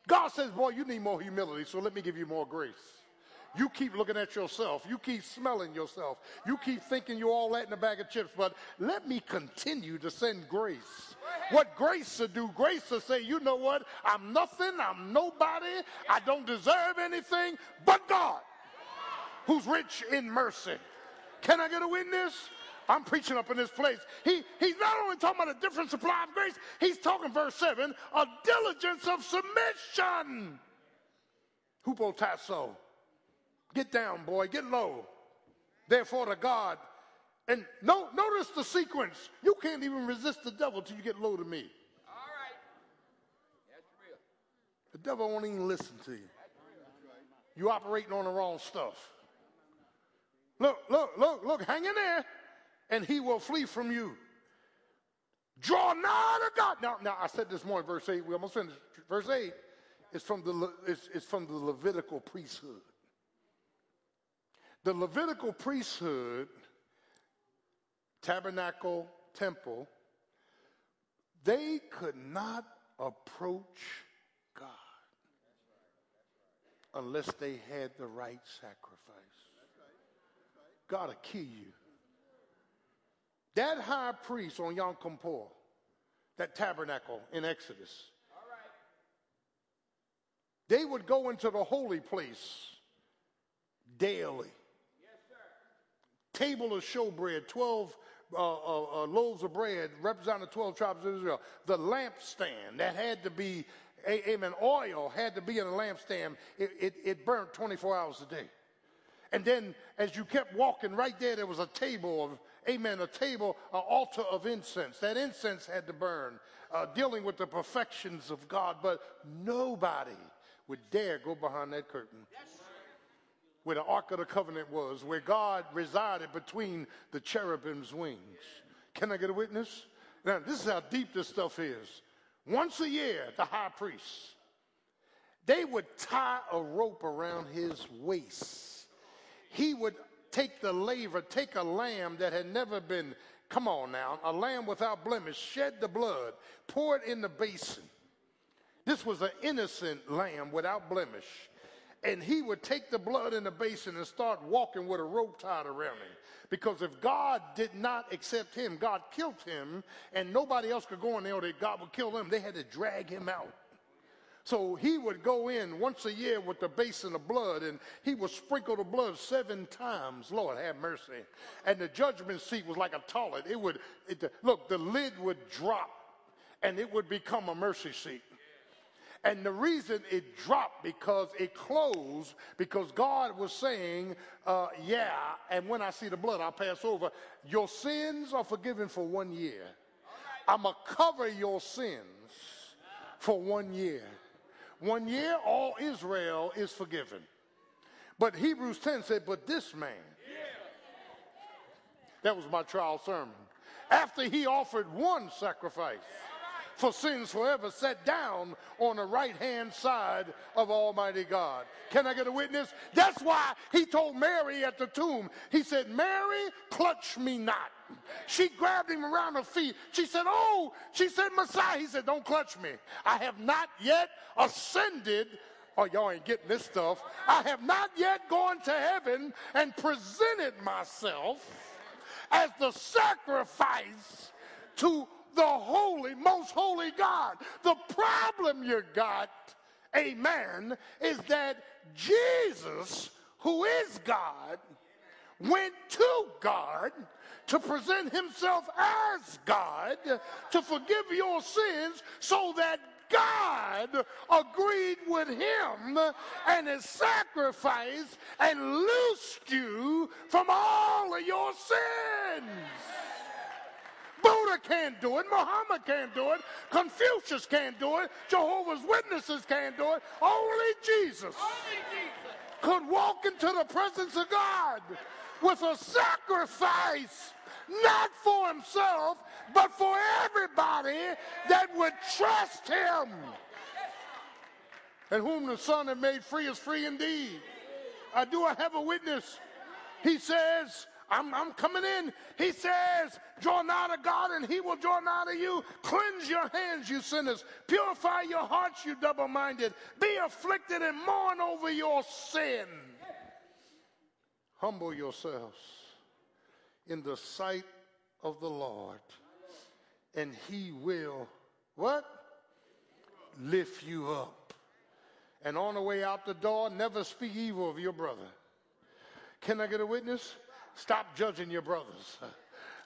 S1: God says, Boy, you need more humility, so let me give you more grace. You keep looking at yourself. You keep smelling yourself. You keep thinking you're all that in a bag of chips. But let me continue to send grace. What grace to do? Grace to say, you know what? I'm nothing. I'm nobody. I don't deserve anything but God, who's rich in mercy. Can I get a witness? I'm preaching up in this place. He, he's not only talking about a different supply of grace, he's talking, verse 7, a diligence of submission. Hupotasso. Get down, boy, get low. Therefore, to God. And no, notice the sequence. You can't even resist the devil till you get low to me.
S2: All right. That's real.
S1: The devil won't even listen to you. You operating on the wrong stuff. Look, look, look, look, hang in there and he will flee from you. Draw nigh to God. Now, now I said this morning, verse 8, we almost finished. Verse 8 is from the, it's, it's from the Levitical priesthood. The Levitical priesthood, tabernacle, temple, they could not approach God unless they had the right sacrifice. God will kill you that high priest on Yom Kippur, that tabernacle in Exodus, they would go into the holy place daily. Table of showbread, 12 uh, uh, uh, loaves of bread representing the 12 tribes of Israel. The lampstand that had to be, amen, oil had to be in a lampstand. It, it, it burnt 24 hours a day. And then as you kept walking right there, there was a table of amen, a table, an altar of incense. That incense had to burn, uh, dealing with the perfections of God, but nobody would dare go behind that curtain. Where the Ark of the Covenant was, where God resided between the cherubim's wings. Can I get a witness? Now, this is how deep this stuff is. Once a year, the high priest, they would tie a rope around his waist. He would take the laver, take a lamb that had never been, come on now, a lamb without blemish, shed the blood, pour it in the basin. This was an innocent lamb without blemish. And he would take the blood in the basin and start walking with a rope tied around him. Because if God did not accept him, God killed him, and nobody else could go in there or God would kill them. They had to drag him out. So he would go in once a year with the basin of blood and he would sprinkle the blood seven times. Lord, have mercy. And the judgment seat was like a toilet. It would, it, look, the lid would drop and it would become a mercy seat. And the reason it dropped because it closed because God was saying, uh, yeah, and when I see the blood, I'll pass over. Your sins are forgiven for one year. I'm going to cover your sins for one year. One year, all Israel is forgiven. But Hebrews 10 said, But this man, that was my trial sermon. After he offered one sacrifice for sins forever, sat down on the right hand side of Almighty God. Can I get a witness? That's why he told Mary at the tomb, he said, Mary, clutch me not. She grabbed him around her feet. She said, Oh, she said, Messiah. He said, Don't clutch me. I have not yet ascended. Oh, y'all ain't getting this stuff. I have not yet gone to heaven and presented myself as the sacrifice to the holy, most holy God. The problem you got, amen, is that Jesus, who is God, went to God to present himself as God to forgive your sins so that God agreed with him and his sacrifice and loosed you from all of your sins. Buddha can't do it. Muhammad can't do it. Confucius can't do it. Jehovah's Witnesses can't do it. Only Jesus.
S2: Only Jesus.
S1: could walk into the presence of God with a sacrifice, not for himself, but for everybody that would trust him. And whom the Son had made free is free indeed. I do I have a witness? He says, I'm, I'm coming in. He says, draw nigh to God and he will draw nigh to you. Cleanse your hands, you sinners. Purify your hearts, you double-minded. Be afflicted and mourn over your sin. Humble yourselves in the sight of the Lord and he will, what? Lift you up. And on the way out the door, never speak evil of your brother. Can I get a witness? Stop judging your brothers.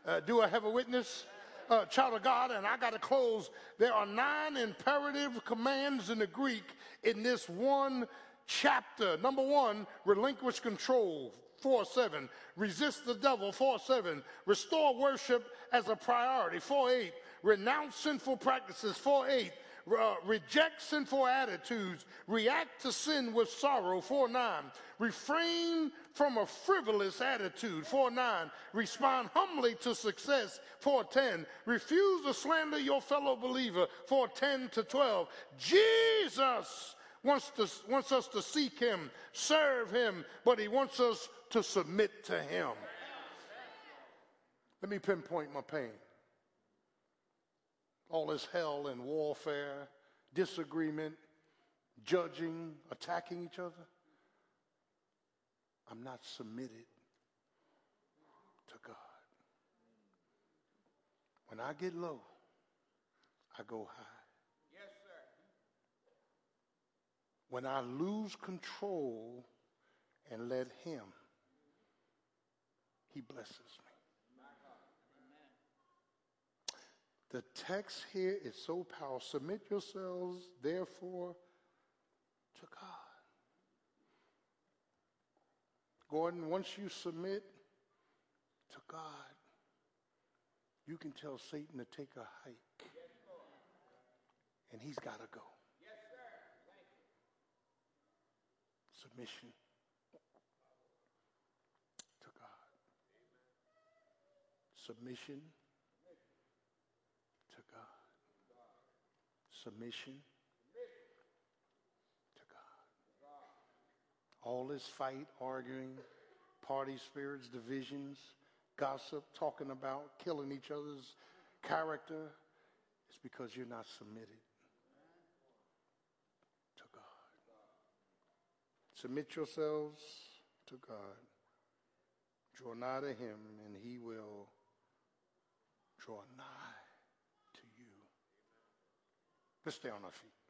S1: Uh, do I have a witness? Uh, child of God, and I got to close. There are nine imperative commands in the Greek in this one chapter. Number one, relinquish control. 4 7. Resist the devil. 4 7. Restore worship as a priority. 4 8. Renounce sinful practices. 4 8 uh, reject sinful attitudes, react to sin with sorrow, 4 9. Refrain from a frivolous attitude, 4 9. Respond humbly to success, 4 10. Refuse to slander your fellow believer, 4 10 to 12. Jesus wants, to, wants us to seek him, serve him, but he wants us to submit to him. Let me pinpoint my pain all this hell and warfare, disagreement, judging, attacking each other. I'm not submitted to God. When I get low, I go high.
S2: Yes, sir.
S1: When I lose control and let Him, He blesses me. The text here is so powerful. Submit yourselves, therefore, to God. Gordon, once you submit to God, you can tell Satan to take a hike. and he's got to go.
S2: Sir.
S1: Submission to God. Submission submission to God. All this fight, arguing, party spirits, divisions, gossip, talking about, killing each other's character, it's because you're not submitted to God. Submit yourselves to God. Draw nigh to him, and he will draw nigh to you. Let's stay on our feet.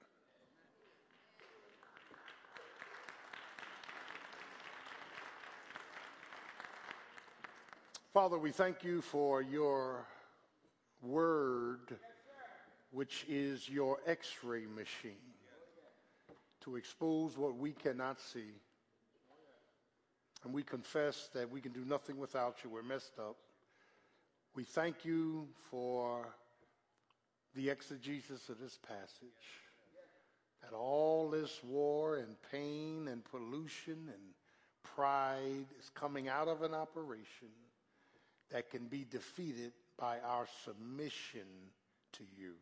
S1: Father, we thank you for your word, which is your x ray machine to expose what we cannot see. And we confess that we can do nothing without you. We're messed up. We thank you for the exegesis of this passage. That all this war and pain and pollution and pride is coming out of an operation that can be defeated by our submission to you.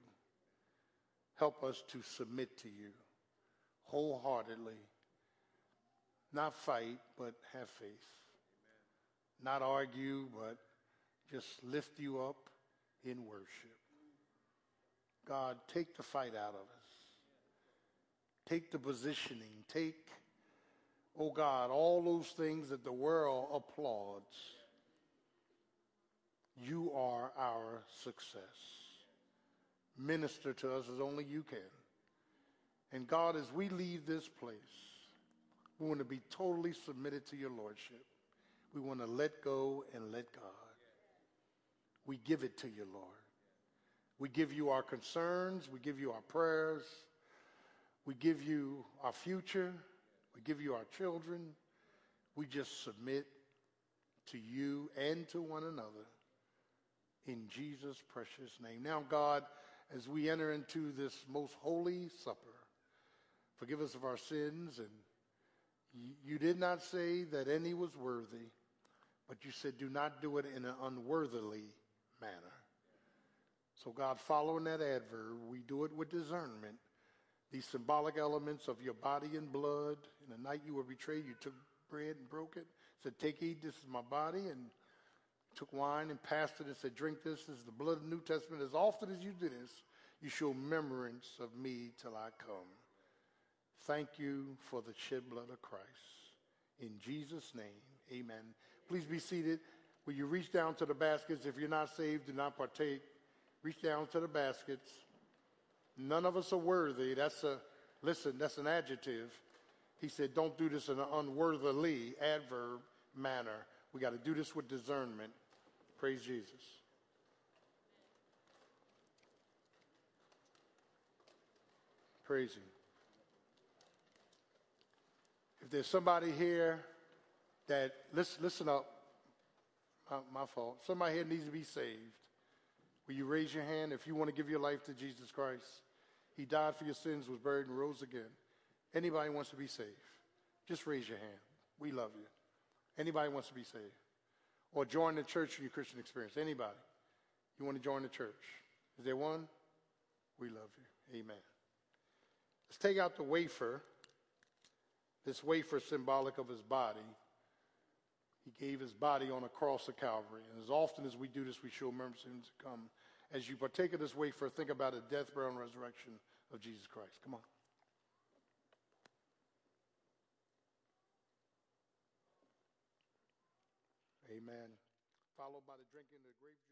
S1: Help us to submit to you wholeheartedly. Not fight, but have faith. Not argue, but just lift you up in worship. God, take the fight out of us. Take the positioning. Take, oh God, all those things that the world applauds. You are our success. Minister to us as only you can. And God, as we leave this place, we want to be totally submitted to your Lordship. We want to let go and let God. We give it to you, Lord. We give you our concerns. We give you our prayers. We give you our future. We give you our children. We just submit to you and to one another in Jesus' precious name. Now, God, as we enter into this most holy supper, forgive us of our sins and You, did not say that any was worthy, but you said do not do it in an unworthily manner. So, God, following that adverb, we do it with discernment. These symbolic elements of your body and blood. In the night you were betrayed, you took bread and broke it. Said, Take, eat, this is my body. And took wine and passed it and said, Drink this, this is the blood of the New Testament. As often as you do this, you show remembrance of me till I come. Thank you for the shed blood of Christ. In Jesus' name, amen. Please be seated. Will you reach down to the baskets? If you're not saved, do not partake. Reach down to the baskets. None of us are worthy. That's a, listen, that's an adjective. He said, don't do this in an unworthily adverb manner. We got to do this with discernment. Praise Jesus. Praise Him. If there's somebody here that, listen, listen up, my, my fault. Somebody here needs to be saved. Will you raise your hand if you want to give your life to Jesus Christ? He died for your sins, was buried, and rose again. Anybody wants to be saved? Just raise your hand. We love you. Anybody wants to be saved? Or join the church in your Christian experience? Anybody? You want to join the church? Is there one? We love you. Amen. Let's take out the wafer. This wafer symbolic of his body. He gave his body on a cross of Calvary. And as often as we do this, we show remembrance to come. As you partake of this wafer, think about the death, burial, and resurrection of Jesus Christ. Come on. Amen. Followed by the drinking of the grape juice.